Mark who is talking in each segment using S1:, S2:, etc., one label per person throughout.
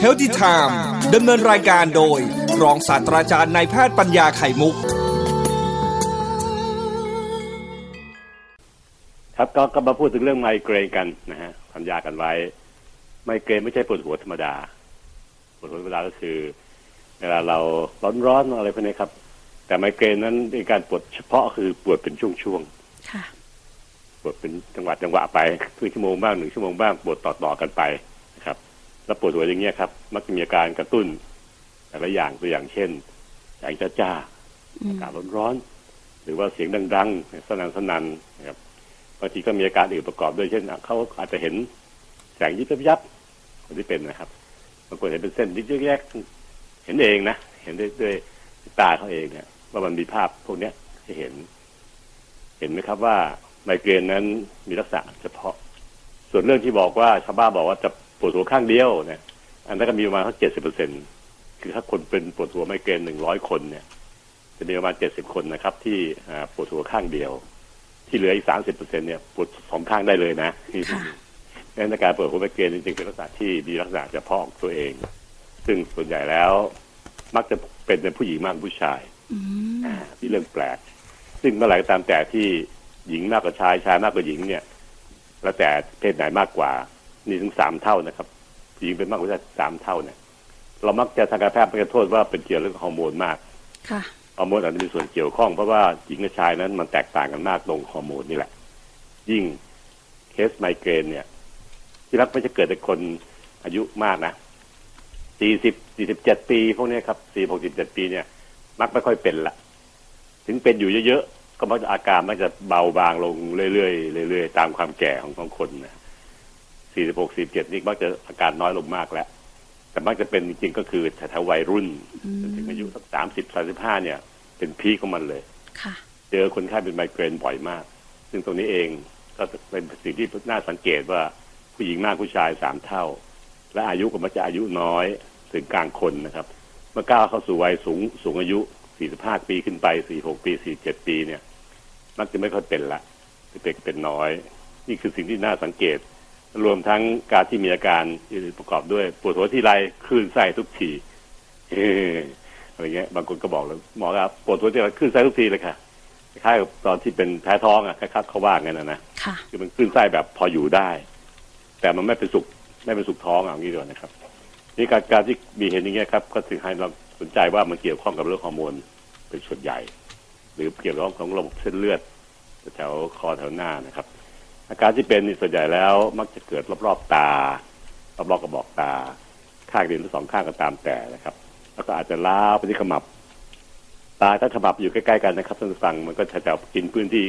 S1: เฮลติไทม์ดำเนินรายการโดย รองศาสตราจารย์นายแพทย์ปัญญาไข่มุก
S2: ครับก็ก็มาพูดถึงเรื่องไมเกรนกันนะฮะสัญญากันไว้ ไมเกรนไม่ใช่ปวดหัวธรรมดาปวดหัวธรรมดาก็คือเวลาเราร้อนๆอะไรพวกนี้ครับ แต่ไมเกรนนั้นเป็นการปวดเฉพาะคือปวดเป็นช่วง
S3: ค่ะ
S2: ๆ ปวดเป็นจังหวะจังหวะไปครึ่งชั่วโมงบ้างหนึ่งชั่วโมงบ้างปวดต่อๆกันไปนะครับ แล้วปวดหัวอย่างเงี้ยครับ มักจะมีอาการกระตุ้นแต่ละอย่างตัวอย่างเช่นแสงจ้าๆ
S3: อืม
S2: อากาศร้อนๆหรือว่าเสียงดังๆสนั่นสนันๆนะครับบางทีก็มีอาการอื่นประกอบด้วยเช่นเขาอาจจะเห็นแสงยิบยับๆคนที่เป็นนะครับบางคนเห็นเป็นเส้นยิบแยกๆเห็นเองนะเห็นด้วยด้วยตาเขาเองเนี่ยว่ามันมีภาพพวกเนี้ยให้เห็น เห็นไหมครับว่า ไมเกรนนั้นมีลักษณะเฉพาะ ส่วนเรื่องที่บอกว่าชาวบ้านบอกว่าจะปวดหัวข้างเดียวเนี่ยอันนั้นก็มีประมาณสักเจ็ดสิบเปอร์เซ็นคือถ้าคนเป็นปวดหัวไมเกรนหนึ่งร้อยคนเนี่ย จะมีประมาณเจ็ดสิบคนนะครับ ที่อ่าปวดหัวข้างเดียว ที่เหลืออีกสามสิบเปอร์เซ็นเนี่ยปวดสองข้างได้เลยนะ
S3: ค่ะ
S2: ดังนั้นการปวดหัวไมเกรนจริงๆเป็นลักษณะที่มีลักษณะเฉพาะของตัวเอง ซึ่งส่วนใหญ่แล้ว มักจะเป็นในผู้หญิงมากกว่าผู้ชาย
S3: อืม
S2: อ่าที่เรื่องแปลก ซึ่งเมื่อไหร่ก็ตามแต่ที่ หญิงมากกว่าชายชายมากกว่าหญิงเนี่ย แล้วแต่เพศไหนมากกว่า นี่ถึงสามเท่านะครับ หญิงเป็นมากกว่าชายสามเท่าเนี่ย เรามักจะทางการแพทย์มักจะโทษว่าเป็นเกี่ยวเรื่องฮอร์โมนมาก
S3: ค่ะ
S2: ฮอร์โมนอาจจะมีส่วนเกี่ยวข้องเพราะว่าหญิงกับชายนั้นมันแตกต่างกันมากตรงฮอร์โมนนี่แหละ ยิ่งเคสไมเกรนเนี่ย ที่รักไม่จะเกิดในคนอายุมากนะสี่สิบสี่สิบเจ็ดปีพวกเนี้ยครับสี่หกสิบเจ็ดปีเนี่ย มักไม่ค่อยเป็นละถึงเป็นอยู่เยอะๆ ก็มักจะอาการมักจะเบาบางลงเรื่อยๆเรื่อยๆตามความแก่ของของคนนะสี่สิบหกสี่เจ็ดนี่มักจะอาการน้อยลงมากแล้ว แต่มักจะเป็นจริงๆก็คือแถวๆวัยรุ่น
S3: อืม
S2: จนถึงอายุสักสามสิบสามสิบห้าเนี่ย เป็นพีคของมันเลย
S3: ค่ะ
S2: เจอคนไข้เป็นไมเกรนบ่อยมาก ซึ่งตรงนี้เองก็เป็นสิ่งที่น่าสังเกตว่าผู้หญิงมากผู้ชายสามเท่า และอายุก็มักจะอายุน้อยถึงกลางคนนะครับ เมื่อก้าวเข้าสู่วัยสูงสูงอายุ 45 ปีขึ้นไป 46 ปี 47 ปีเนี่ย มักจะไม่ค่อยเป็นละเป็นเป็นน้อย นี่คือสิ่งที่น่าสังเกต รวมทั้งการที่มีอาการอื่นประกอบด้วยปวดหัวที่ไรคลื่นไส้ทุกทีเฮ้อะไรเงี้ย บางคนก็บอกเลยหมอครับปวดหัวที่ไรคลื่นไส้ทุกทีเลยค่ะคล้ายๆกับตอนที่เป็นแพ้ท้องอะคล้ายๆเขาว่างั้นนะนะ
S3: ค่ะ
S2: คือมันคลื่นไส้แบบพออยู่ได้ แต่มันไม่เป็นสุกไม่เป็นสุกท้องอะอย่างนี้ดีกว่านะครับนี่การการที่มีเห็นอย่างเงี้ยครับ ก็ถึงให้เราสนใจว่ามันเกี่ยวข้องกับเรื่องฮอร์โมนเป็นส่วนใหญ่ หรือเกี่ยวข้องของระบบเส้นเลือดแถวคอแถวหน้านะครับ อาการที่เป็นส่วนใหญ่แล้วมักจะเกิดรอบๆตารอบๆกระบอกตา ข้างเดียวหรือสองข้างก็ตามแต่นะครับ แล้วก็อาจจะล้าไปที่ขมับ ตาถ้าขมับอยู่ใกล้ๆกันนะครับท่านผู้ฟังมันก็จะจะกินพื้นที่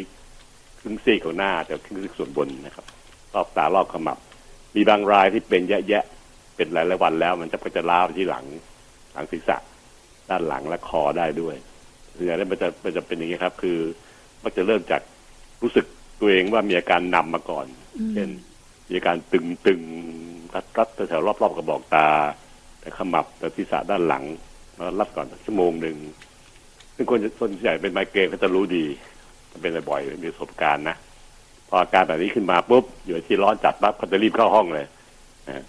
S2: ครึ่งซีกของหน้าแต่ครึ่งซีกส่วนบนนะครับ รอบตารอบขมับ มีบางรายที่เป็นแยะๆเป็นหลายๆวันแล้ว มันจะก็จะล้าไปที่หลังหลังศีรษะด้านหลังและคอได้ด้วย ส่วนใหญ่แล้วมันจะมันจะเป็นอย่างนี้ครับ คือมักจะเริ่มจากรู้สึกตัวเองว่ามีอาการนำมาก่อน
S3: อืม
S2: เช่น มีอาการตึงตึงๆรัดรัดแถวๆรอบๆกระบอกตาแต่ขมับแต่ศีรษะด้านหลังแล้วรับก่อนสักชั่วโมงหนึ่งซึ่งคนส่วนใหญ่เป็นไมเกรนเขาจะรู้ดีเป็นบ่อยๆมีประสบการณ์นะพออาการแบบนี้ขึ้นมาปุ๊บอยู่ที่ร้อนจัดปั๊บเขาจะรีบเข้าห้องเลยนะ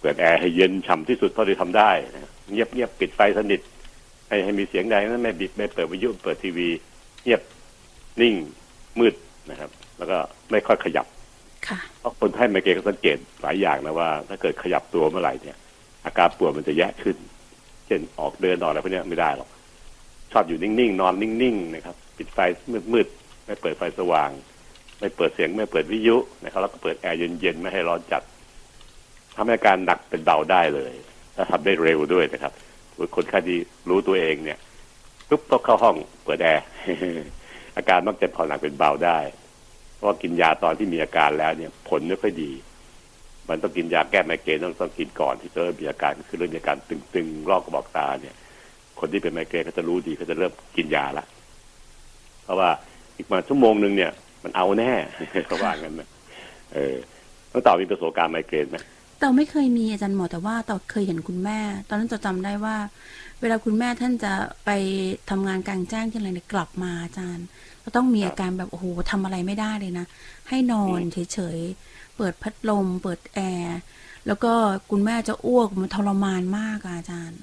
S2: เปิดแอร์ให้เย็นฉ่ำที่สุดเท่าที่ทำได้นะเงียบเงียบปิดไฟสนิท ให้ให้มีเสียงใดนั้นไม่บิดไม่เปิดวิทยุเปิดทีวี เงียบนิ่งมืดนะครับ แล้วก็ไม่ค่อยขยับ
S3: ค่ะ
S2: เพราะคนไข้ไมเกรนก็สังเกตหลายอย่างนะว่า ถ้าเกิดขยับตัวเมื่อไหร่เนี่ย อาการปวดมันจะแย่ขึ้น เช่นออกเดินออกอะไรพวกเนี้ยไม่ได้หรอกชอบอยู่นิ่งๆนอนนิ่งๆนะครับ ปิดไฟมืดๆไม่เปิดไฟสว่าง ไม่เปิดเสียงไม่เปิดวิทยุนะครับ แล้วก็เปิดแอร์เย็นๆไม่ให้ร้อนจัดทำให้อาการหนักเป็นเบาได้เลย และทำได้เร็วด้วยนะครับ คนไข้ที่รู้ตัวเองเนี่ยปุ๊บต้องเข้าห้องเปิดแอร์อาการมักจะผ่อนหนักเป็นเบาได้ เพราะากินยาตอนที่มีอาการแล้วเนี่ย ผลไม่ค่อยดี มันต้องกินยาแก้ไมเกรนต้องต้องกินก่อนที่จะเริ่มมีอาการคือเริ่มมีอาการตึงๆรอบกระบอกตาเนี่ย คนที่เป็นไมเกรนเขาจะรู้ดีเขาจะเริ่มกินยาละเพราะว่าอีกมาชั่วโมงหนึ่งเนี่ย มันเอาแน่เขาว่างั้นนะเออน้องต่ามีประสบการณ์ไมเกรนไหม
S3: แต่ไม่เคยมีอาจารย์หมอแต่ว่าแต่เคยเห็นคุณแม่ ตอนนั้นจะจำได้ว่า เวลาคุณแม่ท่านจะไปทำงานกลางแจ้งที่อะไรเนี่ยกลับมาอาจารย์ ก็ต้องมีอาการแบบโอ้โหทำอะไรไม่ได้เลยนะ ให้นอนเฉยๆ เปิดพัดลม เปิดแอร์แล้วก็คุณแม่จะอ้วกมันทรมานมากอะอาจารย์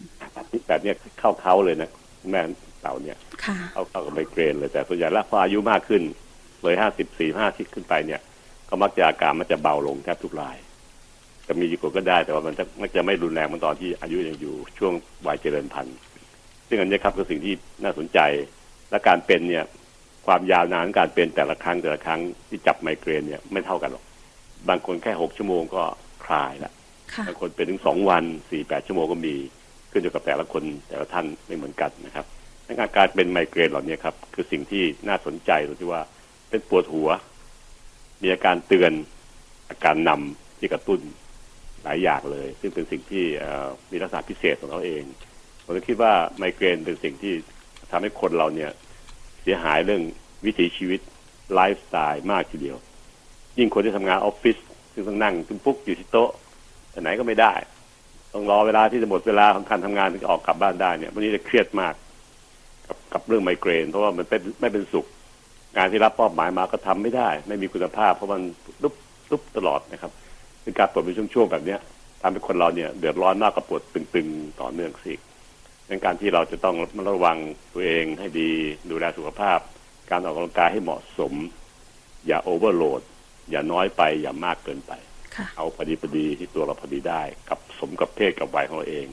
S2: แบบเนี้ยเข้าเขาเลยนะแม่เต่าเนี่ย
S3: ค่ะ
S2: เข้าเข้ากับไมเกรนเลยแต่ส่วนใหญ่แล้วพออายุมากขึ้น เลยห้าสิบสี่ห้าที่ขึ้นไปเนี่ย ก็มักจะอาการมันจะเบาลงแทบทุกราย จะมีอยู่ก็ได้ แต่ว่ามันจะมักจะไม่รุนแรงเหมันตอนที่อายุยังอยู่ช่วงวัยเจริญพันธุ์ซึ่งอันนี้ครับคือสิ่งที่น่าสนใจและการเป็นเนี่ย ความยาวนานของการเป็นแต่ละครั้งแต่ละครั้งที่จับไมเกรนเนี่ยไม่เท่ากันหรอก บางคนแค่หกชั่วโมงก็คลายละ
S3: ค่ะ
S2: บางคนเป็นถึงสองวันสี่แปดชั่วโมงก็มี ขึ้นอยู่กับแต่ละคนแต่ละท่านไม่เหมือนกันนะครับดังนั้นอาการเป็นไมเกรนเหล่านี้ครับ คือสิ่งที่น่าสนใจตรงที่ว่าเป็นปวดหัว มีอาการเตือนอาการนำที่กระตุ้น หลายอย่างเลย ซึ่งเป็นสิ่งที่มีลักษณะพิเศษของเขาเองผมคิดว่าไมเกรนเป็นสิ่งที่ทำให้คนเราเนี่ยเสียหายเรื่องวิถีชีวิตไลฟ์สไตล์มากทีเดียว ยิ่งคนที่ทำงานออฟฟิศซึ่งต้องนั่งตุ้มปุ๊กอยู่ที่โต๊ะไปไหนก็ไม่ได้ ต้องรอเวลาที่จะหมดเวลาของการทำงานถึงจะออกกลับบ้านได้เนี่ยวันนี้จะเครียดมาก กับกับเรื่องไมเกรน เพราะว่ามันเป็นไม่เป็นสุข งานที่รับมอบหมายมาก็ทำไม่ได้ ไม่มีคุณภาพ เพราะมันลุบลุบตลอดนะครับ เป็นการปวดเป็นช่วงๆแบบเนี้ยทำให้คนเราเนี่ยเดือดร้อนมากกับปวดตึงๆต่อเนื่องสิดังการที่เราจะต้องระวังตัวเองให้ดีดูแลสุขภาพ การออกกำลังกายให้เหมาะสม อย่าโอเวอร์โหลด อย่าน้อยไป อย่ามากเกินไป
S3: ค่ะ
S2: เอาพอดีพอดีที่ตัวเราพอดีได้ กับสมกับเพศกับวัยของเราเอง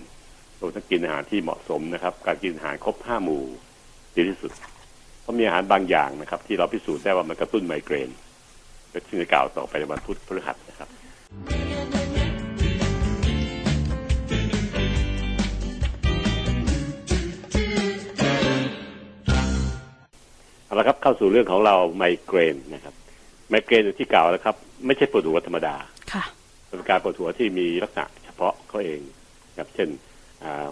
S2: เราต้องกินอาหารที่เหมาะสมนะครับ การกินอาหารครบห้าหมู่ดีที่สุดเพราะมีอาหารบางอย่างนะครับ ที่เราพิสูจน์ได้ว่ามันกระตุ้นไมเกรนก็ที่จะกล่าวต่อไปในวันพุธพฤหัสนะครับ เอาละครับเข้าสู่เรื่องของเราไมเกรนนะครับไมเกรนอย่างที่กล่าวแล้วครับ ไม่ใช่ปวดหัวธรรมดา
S3: ค่ะ
S2: เป็นการปวดหัวที่มีลักษณะเฉพาะเขาเองครับเช่นอ่า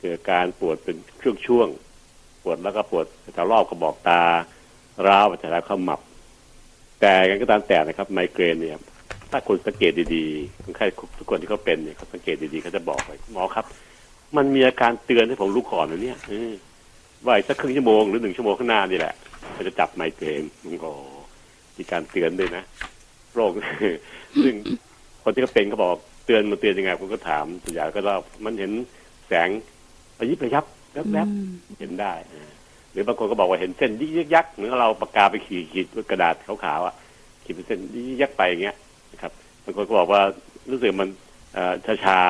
S2: เกิดการปวดเป็นช่วงๆปวดแล้วก็ปวดแถวรอบกระบอกตาร้าวแถวขมับ แต่ยังไงก็ตามแต่นะครับ ไมเกรนเนี่ย ถ้าคนสังเกตดีๆคนไข้ทุกคนที่เขาเป็นเนี่ยเขาสังเกตดีๆเขาจะบอกเลยหมอครับ มันมีอาการเตือนให้ผมรู้ก่อนนะเนี่ยเออว่าอีกสักครึ่งชั่วโมงหรือหนึ่งชั่วโมงข้างหน้านี่แหละเขาจะจับไมเกรนมันก็มีการเตือนด้วยนะโรคซึ่งคนที่เขาเป็นเขาบอกเตือนมันเตือนยังไงผมก็ถามส่วนใหญ่ก็เล่ามันเห็นแสงระยิบระยับแวบ
S3: อืม
S2: ๆเห็นได้อ่าหรือบางคนก็บอกว่าเห็นเส้นยิกยักยักเหมือนเราปากกาไปขีดขีดบนกระดาษขาวๆอะขีดเป็นเส้นยิกยักไปอย่างเงี้ยนะครับบางคนก็บอกว่ารู้สึกมันชาชา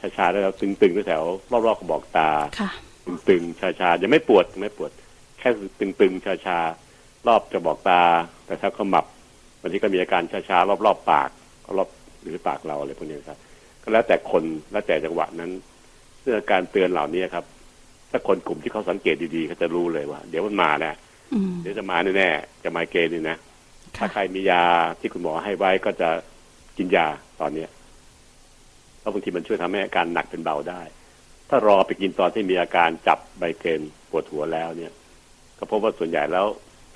S2: ชาชาๆแล้วตึงๆแถวรอบๆกระบอกตา
S3: ค่ะ
S2: ตึงๆชาๆยังไม่ปวดยังไม่ปวด แค่ตึงๆชาๆรอบจะบอกตา แต่ถ้าขมับบางทีก็มีอาการชาๆรอบๆปากรอบหรือปากเราอะไรพวกนี้ครับ ก็แล้วแต่คนแล้วแต่จังหวะนั้นซึ่งอาการเตือนเหล่านี้ครับ ถ้าคนกลุ่มที่เขาสังเกตดีๆเขาจะรู้เลยว่า เดี๋ยวมันมาแน่
S3: อืม
S2: เดี๋ยวจะมาแน่ๆจะไมเกรนนี่นะถ้า
S3: ค่ะ
S2: ใครมียาที่คุณหมอให้ไว้ก็จะ กินยาตอนเนี้ยเพราะบางทีมันช่วยทำให้อาการหนักเป็นเบาได้ ถ้ารอไปกินตอนที่มีอาการจับไมเกรนปวดหัวแล้วเนี่ย ก็พบว่าส่วนใหญ่แล้ว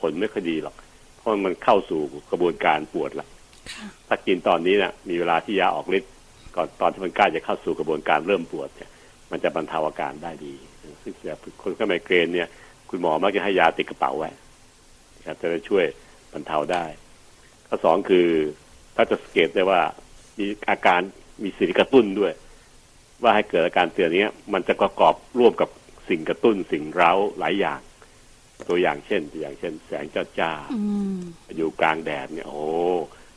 S2: ผลไม่ค่อยดีหรอก เพราะมันเข้าสู่กระบวนการปวดละ
S3: ค่ะ
S2: ถ้ากินตอนนี้นะมีเวลาที่ยาออกฤทธิ์ก่อนตอนที่มันใกล้จะเข้าสู่กระบวนการเริ่มปวดเนี่ย มันจะบรรเทาอาการได้ดีซึ่งสำหรับคนที่ไมเกรนเนี่ย คุณหมอมักจะให้ยาติดกระเป๋าไว้นะครับจะได้ช่วยบรรเทาได้ ข้อสองคือ ถ้าจะสังเกตได้ว่ามีอาการมีสิ่งกระตุ้นด้วย ว่าให้เกิดอาการเตือนเนี้ยมันจะประกอบร่วมกับสิ่งกระตุ้นสิ่งเร้าหลายอย่าง ตัวอย่างเช่น ตัวอย่างเช่น แสงจ้าจ้าๆ
S3: อืม
S2: อยู่กลางแดดเนี่ยโอ้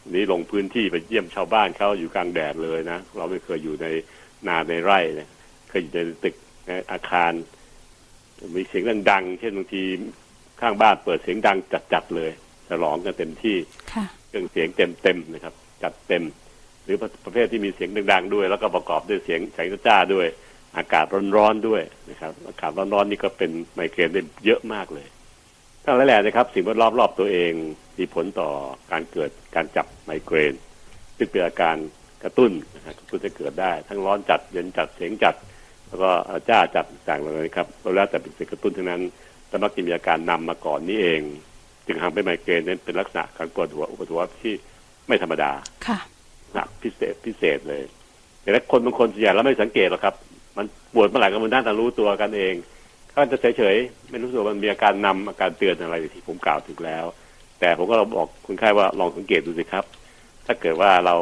S2: วันนี้ลงพื้นที่ไปเยี่ยมชาวบ้านเขาอยู่กลางแดดเลยนะเราไม่เคยอยู่ในนาในไร่เนี่ยเคยอยู่ในตึกในอาคาร มีเสียงดังๆเช่นบางทีข้างบ้านเปิดเสียงดังจัดๆเลยฉลองกันเต็มที่
S3: ค่ะ
S2: เครื่องเสียงเต็มๆนะครับ จัดเต็ม หรือประเภทที่มีเสียงดังๆด้วย แล้วก็ประกอบด้วยเสียงแสงจ้าด้วย อากาศร้อนๆด้วยนะครับ อากาศร้อนๆนี่ก็เป็นไมเกรนได้เยอะมากเลยทั้งหลายแหล่นะครับ สิ่งแวดล้อมรอบตัวเองมีผลต่อการเกิดการจับไมเกรนซึ่งเป็นอาการกระตุ้นนะครับกระตุ้นจะเกิดได้ ทั้งร้อนจัดเย็นจัดเสียงจัด แล้วก็จ้าจัดต่างๆเล่านี้ครับแล้วแต่เป็นสิ่งกระตุ้นทั้งนั้นแต่มักจะมีอาการนำมาก่อนนี้เอง จึงทำให้ไมเกรนนั้นเป็นลักษณะการปวดหัวอุปวดหัวที่ไม่ธรรมดา
S3: ค่ะ
S2: หนักพิเศษพิเศษเลยแต่ถ้าคนบางคนส่วนใหญ่แล้วไม่สังเกตหรอกครับ มันปวดเมื่อไหร่ก็มันน่าจะรู้ตัวกันเองเขาจะเฉยๆไม่รู้ตัวมันมีอาการนำอาการเตือนอะไรที่ผมกล่าวถึงแล้ว แต่ผมก็เราบอกคนไข้ว่าลองสังเกตดูสิครับ ถ้าเกิดว่าเรา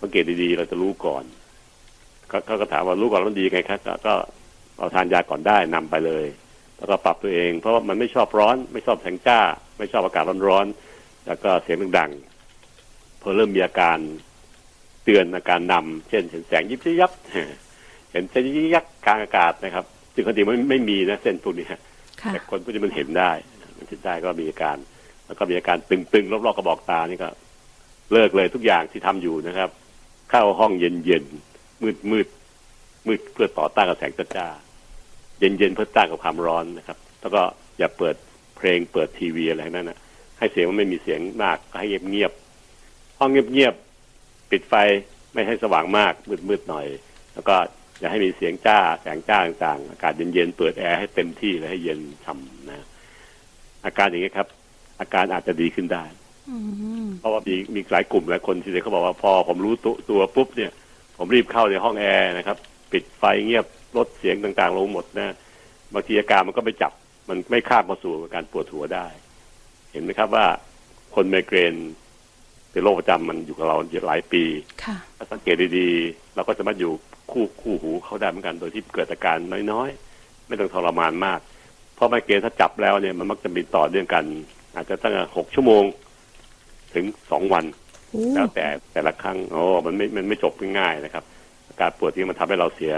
S2: สังเกตดีๆ เราจะรู้ก่อนเขาก็ถามว่ารู้ก่อนแล้วมันดีไงครับก็เราทานยาก่อนได้นำไปเลย แล้วก็ปรับตัวเอง เพราะว่ามันไม่ชอบร้อนไม่ชอบแสงจ้า ไม่ชอบอากาศร้อนๆแล้วก็เสียงดังๆพอเริ่มมีอาการเตือนอาการนำเช่นเห็นแสงยิบยับเห็นเส้นยิบยับกลางอากาศนะครับซึ่งปกติมันไม่มีนะเส้นพวกนี้แต่คนพวกนี้มันเห็นได้มันเห็นได้ก็มีอาการ แล้วก็มีอาการตึงๆรอบๆกระบอกตานี่ก็เลิกเลยทุกอย่างที่ทำอยู่นะครับ เข้าห้องเย็นๆมืดมืดมืดเพื่อต่อต้านกับแสงจ้าเย็นๆเพื่อต้านกับความร้อนนะครับ แล้วก็อย่าเปิด เพลงเปิดทีวีอะไรนั่นนะให้เสียงมันไม่มีเสียงมากก็ให้เงียบๆห้องเงียบๆปิดไฟไม่ให้สว่างมากมืดๆหน่อย แล้วก็อย่าให้มีเสียงจ้าแสงจ้าต่างๆ อากาศเย็นๆเปิดแอร์ให้เต็มที่เลยให้เย็นช่ำนะ อาการอย่างนี้ครับ อาการอาจจะดีขึ้นได้เพราะว่ามีมีหลายกลุ่มหลายคนที่เขาบอกว่าพอผมรู้ตัวตัวปุ๊บเนี่ย ผมรีบเข้าในห้องแอร์นะครับ ปิดไฟเงียบลดเสียงต่างๆ ลงหมดนะบางทีอาการมันก็ไม่จับ มันไม่ข้ามมาสู่การปวดหัวได้ เห็นไหมครับว่าคนไมเกรนเป็นโรคประจำมันอยู่กับเราหลายปีถ้าสังเกตดีๆ เราก็จะมาอยู่คู่คู่หูเขาได้เหมือนกัน โดยที่เกิดอาการน้อยๆ ไม่ต้องทรมานมาก เพราะไมเกรนถ้าจับแล้วเนี่ยมันมักจะมีต่อเนื่องกัน อาจจะตั้งหกชั่วโมง ถึงสองวัน แล้วแต่แต่ละครั้งโอ้มันไม่มันไม่จบง่ายๆนะครับอาการปวดที่มันทำให้เราเสีย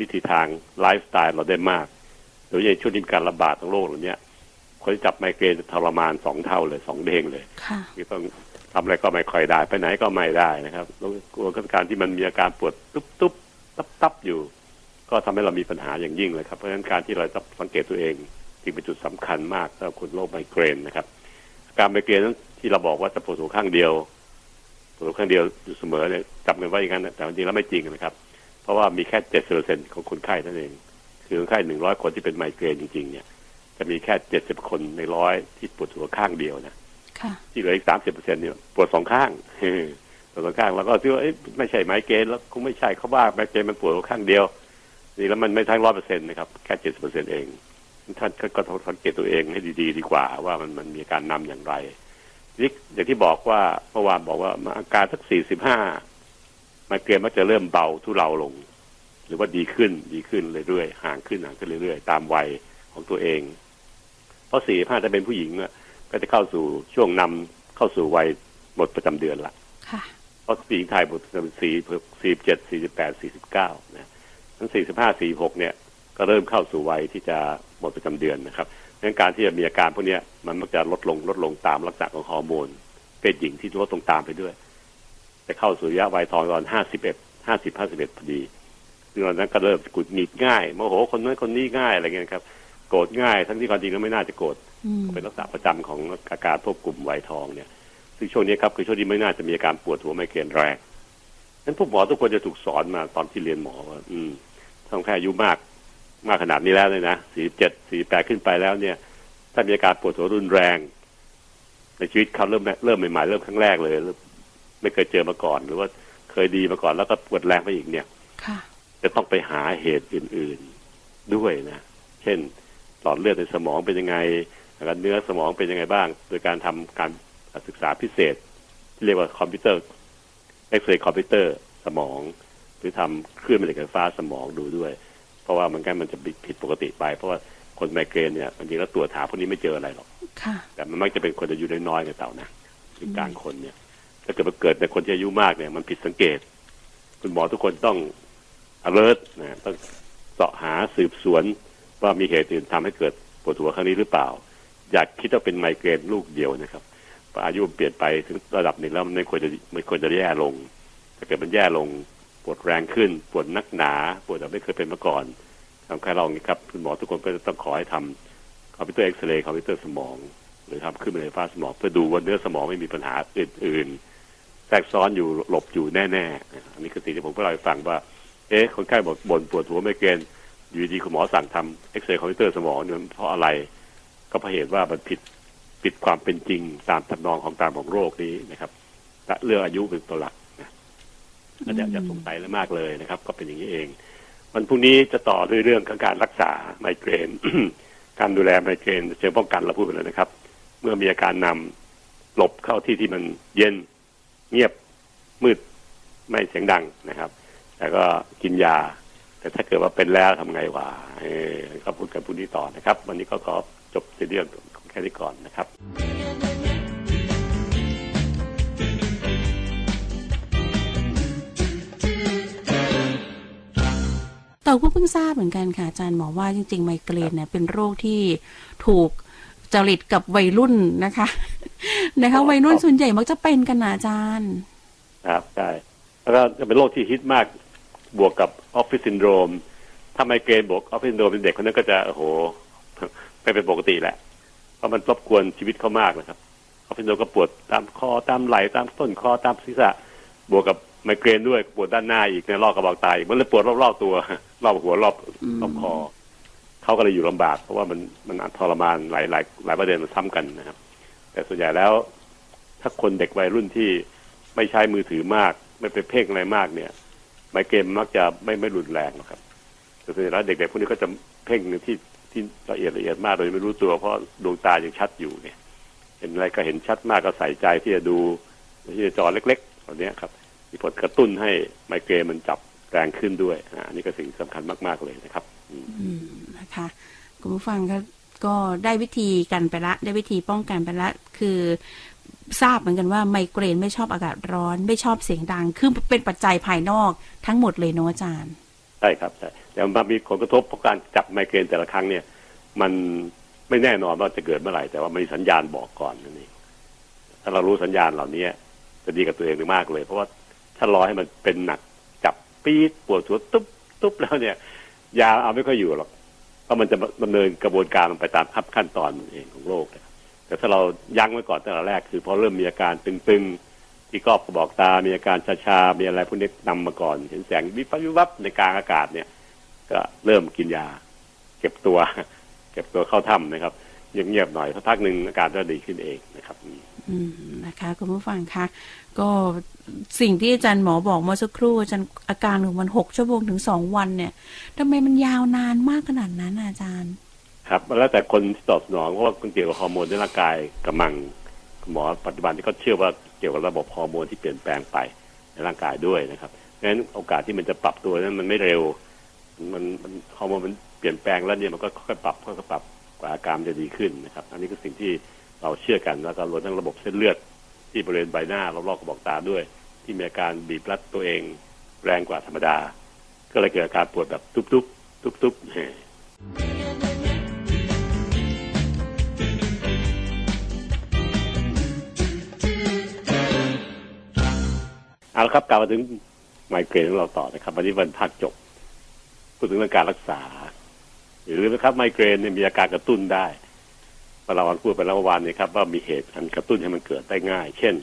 S2: วิธีทางไลฟ์สไตล์เราได้มากโด ยเฉพาะช่วงนี้การระบาดของโรคเหล่านี้คนที่จับไมเกรนจะทรมานสองเท่าเลยสองเด้งเลยที่ต้องทำอะไรก็ไม่ค่อยได้ ไปไหนก็ไม่ได้นะครับแล้วกลัวการที่มันมีอาการปวดตุ๊บๆตับๆอยู่ ก็ทำให้เรามีปัญหาอย่างยิ่งเลยครับเพราะฉะนั้นการที่เราจะสังเกตตัวเองจึงเป็นจุดสำคัญมากสำหรับคนโรคไมเกรนนะครับ การไมเกรนนั้นที่เราบอกว่าจะปวดหัวข้างเดียวปวดหัวข้างเดียวอยู่เสมอเนี่ยจำกันว่าอย่างนั้นแต่จริงแล้วไม่จริงนะครับ เพราะว่ามีแค่เจ็ดสิบเปอร์เซ็นของคนไข้นั่นเอง คือคนไข้หนึ่งร้อยคนที่เป็นไมเกรนจริง ๆ เนี่ย จะมีแค่เจ็ดสิบคนในร้อยที่ปวดหัวข้างเดียวนะที่เหลืออีกสามสิบเปอร์เซ็นเนี่ยปวดสองข้างปวดสองข้างแล้วก็คิดว่าไม่ใช่ไมเกรนแล้วคงไม่ใช่เขาบ้าไมเกรนมันปวดข้างเดียวนี่แล้วมันไม่ทั้งร้อยเปอร์เซ็นต์นะครับแค่เจ็ดสิบเปอร์เซ็นต์เองท่านก็ต้องสังเกตตัวเองให้ดีๆ ดีกว่า ว่ามันมันมีการนำอย่างไรนี่อย่างที่บอกว่าเมื่อวานบอกว่าอาการสักสี่สิบห้ามาเกรนมักจะเริ่มเบาทุเลาลง หรือว่าดีขึ้นดีขึ้นเรื่อยๆห่างขึ้นห่างขึ้นเรื่อยๆ ตามวัยของตัวเอง เพราะสี่ห้าจะเป็นผู้หญิงอะก็จะเข้าสู่ช่วงนำเข้าสู่วัยหมดประจำเดือนละเพราะผู้หญิงไทยหมดประจำสี่สี่เจ็ดสี่สิบแปดสี่สิบเก้านะทั้งสี่สิบห้าสี่หกเนี่ย ก็เริ่มเข้าสู่วัยที่จะหมดประจำเดือนนะครับดังการที่จะมีอาการพวกนี้มันมักจะลดลงลดลงตามลักษณะของฮอร์โมนเพศหญิงที่ลดลงตามไปด้วยจะเข้าสู่ระยะวัยทองตอนห้าสิบเอ็ดห้าสิบห้าสิบเอ็ดพอดีซึ่ง ตอนนั้นก็เริ่มกุดหงิดง่ายโมโหคนนั้นคนนี้ง่ายอะไรเงี้ยครับ โกรธง่าย ทั้งที่ความจริงแล้วไม่น่าจะโกรธเป็นลักษณะประจำของอาการควบกลุ่มวัยทองเนี่ยซึ่งช่วงนี้ครับคือช่วงที่ไม่น่าจะมีอาการปวดหัวไมเกรนแรงนั้นพวกหมอทุกคนจะถูกสอนมาตอนที่เรียนหมอว่าอืมต้องแค่อายุมากมากขนาดนี้แล้วเลยนะสี่เจ็ดสี่แปดขึ้นไปแล้วเนี่ย ถ้ามีอาการปวดหัวรุนแรง ในชีวิตเขาเริ่มเริ่มใหม่ๆเริ่มครั้งแรกเลย ไม่เคยเจอมาก่อน หรือว่าเคยดีมาก่อนแล้วก็ปวดแรงไปอีกเนี่ย จะต้องไปหาเหตุอื่นๆด้วยนะ เช่น หลอดเลือดในสมองเป็นยังไงการเนื้อสมองเป็นยังไงบ้าง โดยการทำการศึกษาพิเศษที่เรียกว่าคอมพิวเตอร์เอ็กซเรย์คอมพิวเตอร์สมอง หรือทำเครื่องแม่เหล็กไฟฟ้าสมองดูด้วย เพราะว่ามันกันมันจะผิดปกติไป เพราะว่าคนไมเกรนเนี่ยบางทีแล้วตรวจหาพวกนี้ไม่เจออะไรหรอกแต่มันมักจะเป็นคนอายุน้อยๆกับเต่านะถึงกลางคนเนี่ยถ้าเกิดมาเกิดในคนที่อายุมากเนี่ย มันผิดสังเกต คุณหมอทุกคนต้อง alert นะต้องเสาะหาสืบสวนว่ามีเหตุอื่นทำให้เกิดปวดหัวครั้งนี้หรือเปล่า อยากคิดว่าเป็นไมเกรนลูกเดียวนะครับอายุเปลี่ยนไปถึงระดับหนึ่งแล้วมันไม่ควรจะไม่ควรจะแย่ลง ถ้าเกิดมันแย่ลงปวดแรงขึ้น ปวดนักหนา ปวดแบบไม่เคยเป็นมาก่อนทำแค่ลองนี้ครับคุณหมอทุกคนก็จะต้องขอให้ทำคอมพิวเตอร์เอ็กซเรย์คอมพิวเตอร์สมอง หรือทำคลื่นแม่เหล็กไฟฟ้าสมอง เพื่อดูว่าเนื้อสมองไม่มีปัญหาอื่น ๆ แทรกซ้อนอยู่หลบอยู่แน่ๆอันนี้คือสิ่งที่ผมเล่าให้ฟังว่า เอ๊ะคนไข้บอกบ่นปวดหัวไม่เกณฑ์อยู่ดีคุณหมอสั่งทำเอ็กซเรย์คอมพิวเตอร์สมองเนี่ยเพราะอะไร ก็เพราะเหตุว่ามันผิดผิดความเป็นจริงตามทำนองของตามของโรคนี้นะครับเรื่องอายุเป็นตัวหลักนะก็จะจะสงสัยแล้วมากเลยนะครับ ก็เป็นอย่างนี้เองวันพรุ่งนี้จะต่อด้วยเรื่องของการรักษาไมเกรนการดูแลไมเกรนเชิงป้องกันเราพูดไปแล้วนะครับ เมื่อมีอาการนำหลบเข้าที่ที่มันเย็นเงียบมืดไม่เสียงดังนะครับ แต่ก็กินยา แต่ถ้าเกิดว่าเป็นแล้วทำไงวะเออก็พูดกันพูดนี้ต่อนะครับ วันนี้ก็ขอจบเรื่องแค่นี้ก่อนนะครับ
S3: แต่ก็เพิ่งทราบเหมือนกันค่ะอาจารย์หมอว่าจริง ๆ ไมเกรนเนี่ยเป็นโรคที่ถูกจริตกับวัยรุ่นนะคะนะคะวัยรุ่นส่วนใหญ่มักจะเป็นกันนะอาจารย์
S2: ครับใช่แล้วก็จะเป็นโรคที่ฮิตมาก บวกกับ office syndrome ถ้าไมเกรนบวก office syndrome เป็นเด็กคนนั้นก็จะโอ้โหไม่เป็นปกติแหละเพราะมันรบกวนชีวิตเขามากนะครับ office syndrome ก็ปวดตามคอตามไหล่ตามต้นคอตามศีรษะ บวกกับไมเกรนด้วยปวดด้านหน้าอีกในรอบกระบอกตายมันเลยปวดรอบๆตัวรอบหัวรอบรอบคอเขาก็เลยอยู่ลำบากเพราะว่ามันมันทรมานหลายหลายหลายประเด็นมันซ้ำกันนะครับ แต่ส่วนใหญ่แล้ว ถ้าคนเด็กวัยรุ่นที่ไม่ใช้มือถือมาก ไม่ไปเพ่งอะไรมากเนี่ย ไมเกรนมักจะไม่ไม่รุนแรงครับ แต่ส่วนใหญ่แล้วเด็กๆพวกนี้ก็จะเพ่งที่ที่ละเอียดละเอียดมากโดยไม่รู้ตัวเพราะดวงตายังชัดอยู่เนี่ย เห็นอะไรก็เห็นชัดมากก็ใส่ใจที่จะดูที่จะจอเล็กๆตอนนี้ครับมีผลกระตุ้นให้ไมเกรนมันจับแรงขึ้นด้วยอันนี้ก็สิ่งสำคัญมากๆเลยนะครับ
S3: อืมนะคะคุณผู้ฟังก็ก็ได้วิธีกันไปละ ได้วิธีป้องกันไปละ คือ ทราบเหมือนกันว่าไมเกรนไม่ชอบอากาศร้อน ไม่ชอบเสียงดัง คือเป็นปัจจัยภายนอกทั้งหมดเลยเนาะอาจารย์
S2: ใช่ครับใช่แต่มันมีผลกระทบเพราะการจับไมเกรนแต่ละครั้งเนี่ย มันไม่แน่นอนว่าจะเกิดเมื่อไหร่ แต่ว่ามันมีสัญญาณบอกก่อนนั่นเองถ้าเรารู้สัญญาณเหล่านี้จะดีกับตัวเองมากเลย เพราะว่าถ้ารอให้มันเป็นหนักจับปี๊ดปวดหัวตุ๊บตุ๊บแล้วเนี่ย ยาเอาไม่ค่อยอยู่หรอกเพราะมันจะดำเนินกระบวนการมันไปตามขั้นขั้นตอนเองของโรค แต่ถ้าเรายั้งไว้ก่อนตั้งแต่แรกคือพอเริ่มมีอาการตึงๆ ที่กรอบกระบอกตา มีอาการชาๆ มีอะไรพวกนี้นำมาก่อน เห็นแสงวิบวับวิวับในกลางอากาศเนี่ย ก็เริ่มกินยา เก็บตัว เก็บตัวเข้าถ้ำนะครับเงียบๆหน่อยสักพักหนึ่งอาการก็ดีขึ้นเองนะครับ
S3: อืมนะคะคุณผู้ฟังคะก็สิ่งที่อาจารย์หมอบอกเมื่อสักครู่อาจารย์อาการของมันหกชั่วโมงถึงสองวันเนี่ยทำไมมันยาวนานมากขนาดนั้นอาจารย์
S2: ครับแล้วแต่คนตอบสนองเพราะว่าเกี่ยวกับฮอร์โมนในร่างกายกำลังหมอปัจจุบันที่ก็เชื่อว่าเกี่ยวกับระบบฮอร์โมนที่เปลี่ยนแปลงไปในร่างกายด้วยนะครับเพราะฉะนั้นโอกาสที่มันจะปรับตัวนั้นมันไม่เร็ว มันมันฮอร์โมนมันเปลี่ยนแปลงแล้วเนี่ยมันก็ค่อยปรับค่อยปรับกว่าอาการจะดีขึ้นนะครับ อันนี้คือสิ่งที่เราเชื่อกันแล้วก็รวมทั้งระบบเส้นเลือด ที่บริเวณใบหน้ารอบๆกระบอกตาด้วย ที่มีอาการบีบรัดตัวเองแรงกว่าธรรมดา ก็เลยเกิดอาการปวดแบบทุบๆทุบๆ เอาละครับกลับมาถึงไมเกรนของเราต่อนะครับวันนี้วันภาคจบพูดถึงเรื่องการรักษาหรือนะครับ ไมเกรนเนี่ยมีอาการกระตุ้นได้เราวันพูดไปแล้ววันนี้ครับ ว่ามีเหตุอันกระตุ้นให้มันเกิดได้ง่าย เช่น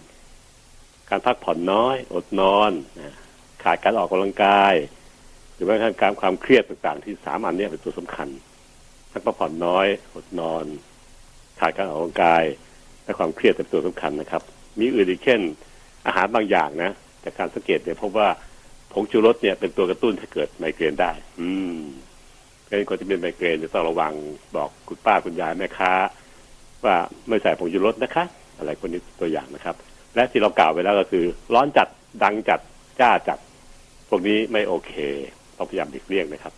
S2: การพักผ่อนน้อย อดนอนขาดการออกกำลังกาย หรือว่าการความเครียดต่างๆ ที่สามอันนี้เป็นตัวสำคัญทั้งพักผ่อนน้อย อดนอน ขาดการออกกำลังกาย และความเครียดเป็นตัวสำคัญนะครับ มีอื่นอีกเช่น อาหารบางอย่างนะ จากการสังเกตเนี่ยพบว่าผงชูรสเนี่ยเป็นตัวกระตุ้นให้เกิดไมเกรนได้ อืมเป็นคนที่เป็นไมเกรนจะต้องระวังบอกคุณป้าคุณยายแม่ค้า ว่าไม่ใส่ผงชูรสนะคะ อะไรคนนี้ตัวอย่างนะครับ และที่เรากล่าวไปแล้วก็คือ ร้อนจัดดังจัดจ้าจัด พวกนี้ไม่โอเคต้องพยายามหลีกเลี่ยงนะครับ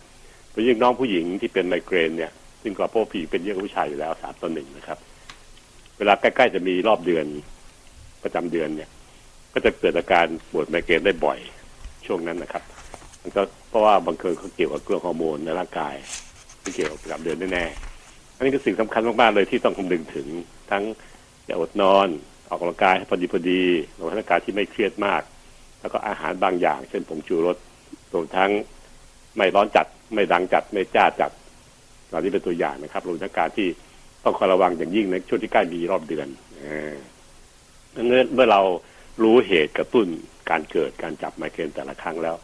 S2: โดยยิ่งน้องผู้หญิงที่เป็นไมเกรนเนี่ยซึ่งกว่าพวกผีเป็นเยอะกว่าผู้ชายอยู่แล้วสามต่อหนึ่งนะครับ เวลาใกล้ๆจะมีรอบเดือนประจำเดือนเนี่ย ก็จะเกิดอาการปวดไมเกรนได้บ่อยช่วงนั้นนะครับ มันก็เพราะว่าบางคนเขาเกี่ยวกับเรื่องฮอร์โมนในร่างกายที่เกี่ยวกับประจำเดือนแน่ๆอันนี้คือสิ่งสำคัญมากๆเลยที่ต้องคำนึงถึงทั้งอย่าอดนอน ออกกำลังกายให้พอดีพอดีรวมทั้งการที่ไม่เครียดมาก แล้วก็อาหารบางอย่าง เช่นผงชูรสรวมทั้งไม่ร้อนจัด ไม่ดังจัด ไม่จ้าจัดตอนนี้เป็นตัวอย่างนะครับรวมทั้งการที่ต้องคอยระวังอย่างยิ่งในช่วงที่ใกล้มีรอบเดือนเมื่อเรา รู้เหตุกระตุ้นการเกิดการจับไมเกรนแต่ละครั้งแล้ว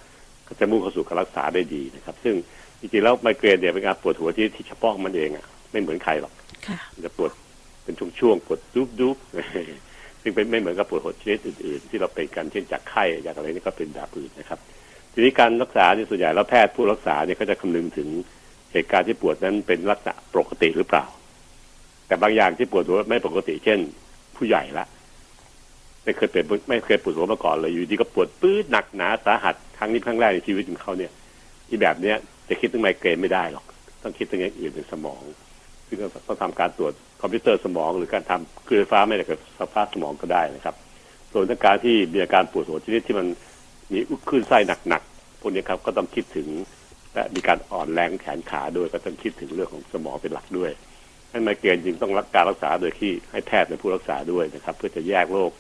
S2: ก็จะมุ่งเข้าสู่การรักษาได้ดีนะครับ ซึ่งจริงๆแล้วไมเกรนเนี่ยเป็นการปวดหัวที่ที่เฉพาะมันเองอะไม่เหมือนใครหรอกจะปวดเป็นช่วงๆปวดดุบดุบซึ่งเป็นไม่เหมือนกับปวดหัวชนิดอื่นๆ ที่เราเป็นกันเช่นจากไข้จากอะไรนี่ก็เป็นแบบอื่นนะครับ ทีนี้การรักษาเนี่ยส่วนใหญ่แล้วแพทย์ผู้รักษาเนี่ยก็จะคำนึงถึงเหตุการณ์ที่ปวดนั้นเป็นลักษณะปกติหรือเปล่า แต่บางอย่างที่ปวดหัวไม่ปกติ เช่น ผู้ใหญ่ละ ไม่เคยเป็นไม่เคยปวดหัวมาก่อนเลยอยู่ดีก็ปวดปื้ดหนักหนาสาหัสครั้งนี้ครั้งแรกในชีวิตของเขาเนี่ยที่แบบเนี้ยจะคิดถึงไมเกรนไม่ได้หรอก ต้องคิดถึงอย่างอื่นในสมอง ซึ่งต้องทำการตรวจคอมพิวเตอร์สมอง หรือการทำคลื่นไฟฟ้าไม่ได้กับสภาพสมองก็ได้นะครับ ส่วนการที่มีอาการปวดหัวชนิดที่มันมีคลื่นไส้หนักๆพวกนี้ครับก็ต้องคิดถึงและมีการอ่อนแรงแขนขาด้วยก็ต้องคิดถึงเรื่องของสมองเป็นหลักด้วยให้ไมเกรนจึงต้องรักการรักษาโดยที่ให้แพทย์เป็นผู้รักษาด้วยนะครับ เพื่อจะแยกโรค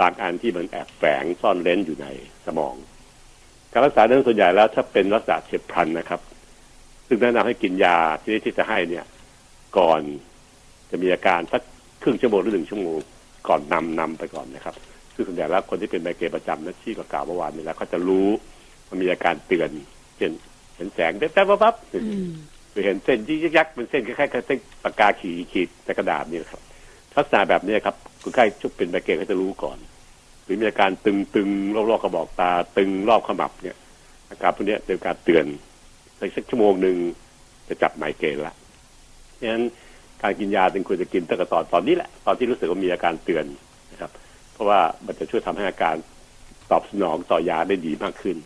S2: บางอันที่มันแอบแฝงซ่อนเร้นอยู่ในสมอง การรักษาเรื่องส่วนใหญ่แล้วถ้าเป็นรักษาเฉียบพลันนะครับ ซึ่งแนะนำให้กินยาที่ที่จะให้เนี่ย ก่อนจะมีอาการสักครึ่งชั่วโมงหรือหนึ่งชั่วโมงก่อนนำนำไปก่อนนะครับ ซึ่งส่วนใหญ่แล้วคนที่เป็นไมเกรนประจำนะที่กล่าวเมื่อวานนี้แล้วเขาจะรู้มันมีอาการเตือนเช่นเห็นแสงแป๊บๆปั๊บหรือเห็นเส้นยิกยักเป็นเส้นคล้ายๆเส้นปากกาขีดขีดในกระดาษนี่ครับลักษณะแบบนี้ครับ คนไข้ชุกเป็นไมเกรนเขาจะรู้ก่อน หรือมีอาการตึงๆรอบๆกระบอกตา ตึงรอบขมับเนี่ยอาการพวกนี้เป็นการเตือนสักชั่วโมงหนึ่งจะจับไมเกรนละฉะนั้นการกินยาจึงควรจะกินตั้งแต่ตอนตอนนี้แหละ ตอนที่รู้สึกว่ามีอาการเตือนนะครับ เพราะว่ามันจะช่วยทำให้อาการตอบสนองต่อยาได้ดีมากขึ้น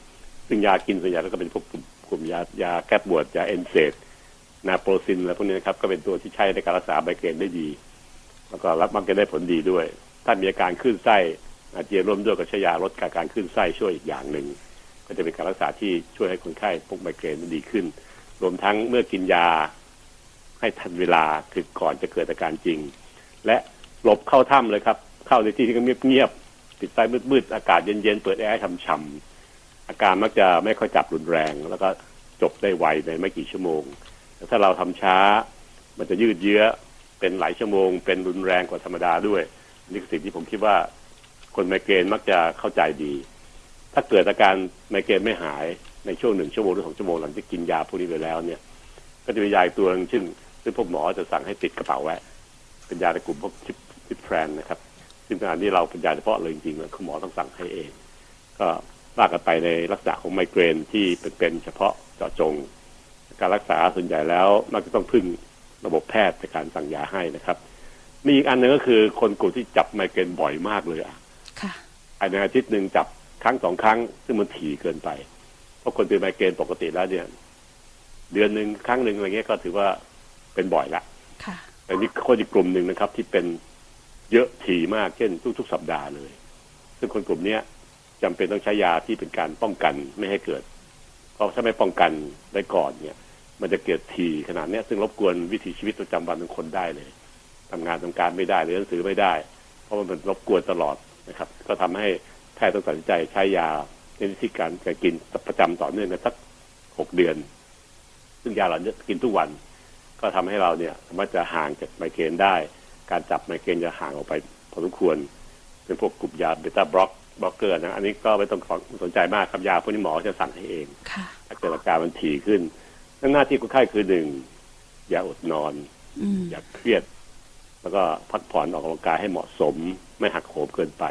S2: ซึ่งยากินส่วนใหญ่ก็เป็นพวกกลุ่มยายาแก้ปวดยาเอนเซตนาโปรซินอะไรพวกนี้นะครับ ก็เป็นตัวที่ใช้ในการรักษาไมเกรนได้ดี แล้วก็รับมันก็ได้ผลดีด้วย ถ้ามีอาการขึ้นไส้อาเจียนร่วมด้วยกับใช้ยาลดการขึ้นไส้ช่วยอีกอย่างหนึ่งก็จะเป็นการรักษาที่ช่วยให้คนไข้พวกไมเกรนมันดีขึ้น รวมทั้งเมื่อกินยาให้ทันเวลาคือก่อนจะเกิดอาการจริง และหลบเข้าถ้ำเลยครับ เข้าในที่ที่เงียบๆปิดไฟมืดๆอากาศเย็นๆเปิดแอร์ช่ำๆอาการมักจะไม่ค่อยจับรุนแรง แล้วก็จบได้ไวในไม่กี่ชั่วโมงแต่ถ้าเราทำช้า มันจะยืดเยื้อ เป็นหลายชั่วโมง เป็นรุนแรงกว่าธรรมดาด้วยนี่คือสิ่งที่ผมคิดว่า คนไมเกรนมักจะเข้าใจดี ถ้าเกิดอาการไมเกรนไม่หายในช่วงหนึ่งชั่วโมงหรือสองชั่วโมงหลังจากกินยาพวกนี้ไปแล้วเนี่ย ก็จะมียาตัวนึงซึ่งซึ่งพวกหมอจะสั่งให้ติดกระเป๋าไว้เป็นยาในกลุ่มพวกชิปชิปแฟนนะครับ ซึ่งขณะนี้เราเป็นยาเฉพาะเลยจริงๆคุณหมอต้องสั่งให้เอง ก็ว่ากันไปในลักษณะของไมเกรนที่เป็นเฉพาะเจาะจง การรักษาส่วนใหญ่แล้วมักจะต้องพึ่ง ระบบแพทย์ในการสั่งยาให้นะครับ มีอีกอันหนึ่งก็คือคนกลุ่มที่จับไมเกรนบ่อยมากเลยอะ
S3: ค่ะ
S2: ภายในอาทิตย์หนึ่งจับครั้งสองครั้ง ซึ่งมันถี่เกินไป เพราะคนเป็นไมเกรนปกติแล้วเนี่ยเดือนหนึ่งครั้งหนึ่งอะไรเงี้ยก็ถือว่าเป็นบ่อยละ
S3: ค่ะ
S2: แต่นี่คนอีกกลุ่มหนึ่งนะครับ ที่เป็นเยอะถี่มากเช่นทุกๆสัปดาห์เลย ซึ่งคนกลุ่มเนี้ยจำเป็นต้องใช้ยาที่เป็นการป้องกันไม่ให้เกิด เพราะถ้าไม่ป้องกันได้ก่อนเนี่ย มันจะเกิดทีขนาดนี้ซึ่งรบกวนวิถีชีวิตประจำวันของคนได้เลยทำงานทำการไม่ได้เรียนหนังสือไม่ได้ เพราะมันเป็นรบกวนตลอดนะครับ ก็ทำให้แพทย์ต้องตัดสินใจใช้ยาในวิธีการการกินประจำต่อเนื่องกันสักหกเดือน ซึ่งยาเหล่านี้กินทุกวัน ก็ทำให้เราเนี่ยสามารถจะห่างจากไมเกรนได้ การจับไมเกรนจะห่างออกไปพอสมควร เป็นพวกกลุ่มยา beta block blocker นะ อันนี้ก็ไม่ต้องสนใจมากครับยาพวกนี้หมอจะสั่งให้เองถ้าเกิดอาการมันถี่ขึ้น หน้าที่คนไข้คือหนึ่งอย่าอดนอน อย่าเครียด แล้วก็พักผ่อนออกกำลังกายให้เหมาะสม ไม่หักโหมเกินไป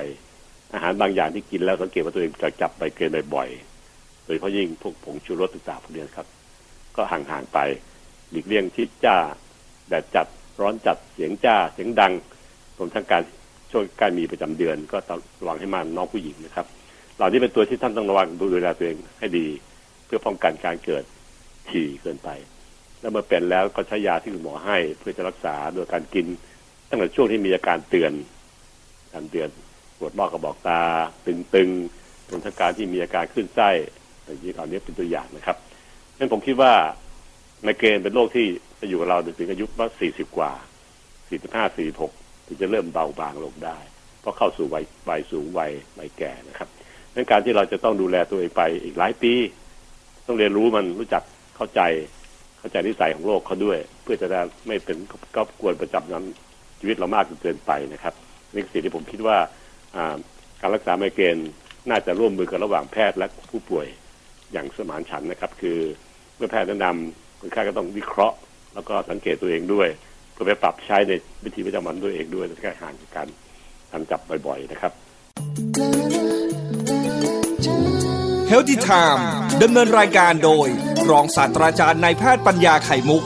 S2: อาหารบางอย่างที่กินแล้วสังเกตว่าตัวเองจะจับไปเกินบ่อยๆ โดยเฉพาะยิ่งพวกผงชูรสต่างๆพวกนี้ครับ ก็ห่างๆไป หลีกเลี่ยงที่จ้าแดดจัดร้อนจัดเสียงจ้าเสียงดังรวมทั้งการช่วงการมีประจำเดือน ก็ต้องระวังให้มันน้องผู้หญิงนะครับ เหล่านี้เป็นตัวที่ท่านต้องระวังดูแลตัวเองให้ดี เพื่อป้องกันการเกิด ถี่เกินไป แล้วเมื่อเป็นแล้วก็ใช้ยาที่คุณหมอให้ เพื่อจะรักษาโดยการกิน ตั้งแต่ช่วงที่มีอาการเตือนการเตือนปวดมอกกระบอกตา ตึงๆรวมทั้งการที่มีอาการขึ้นไส้อย่างนี้เหล่านี้เป็นตัวอย่างนะครับงั้นผมคิดว่าไมเกรนเป็นโรคที่จะอยู่กับเราถึงอายุว่าสี่สิบกว่าสี่สิบห้าสี่หกถึงจะเริ่มเบาบางลงได้ เพราะเข้าสู่วัยวัยสูงวัยวัยแก่นะครับดังการที่เราจะต้องดูแลตัวเองไปอีกหลายปี ต้องเรียนรู้มันรู้จัก เข้าใจเข้าใจนิสัยของโรคเขาด้วย เพื่อจะได้ไม่เป็นก็กวนประจำนั้นชีวิตเรามากจนเกินไปนะครับนี่คือสิ่งที่ผมคิดว่าการรักษาไมเกรนน่าจะร่วมมือกันระหว่างแพทย์และผู้ป่วยอย่างสมานฉันนะครับ คือเมื่อแพทย์แนะนำคนไข้ก็ต้องวิเคราะห์ แล้วก็สังเกตตัวเองด้วยเพื่อไปปรับใช้ในวิธีประจำวันด้วยเองด้วยและการห่างจากการการจับบ่อยๆนะครับ
S1: Healthy Time ดำเนินรายการโดย รองศาสตราจารย์นายแพทย์ปัญญาไข่มุก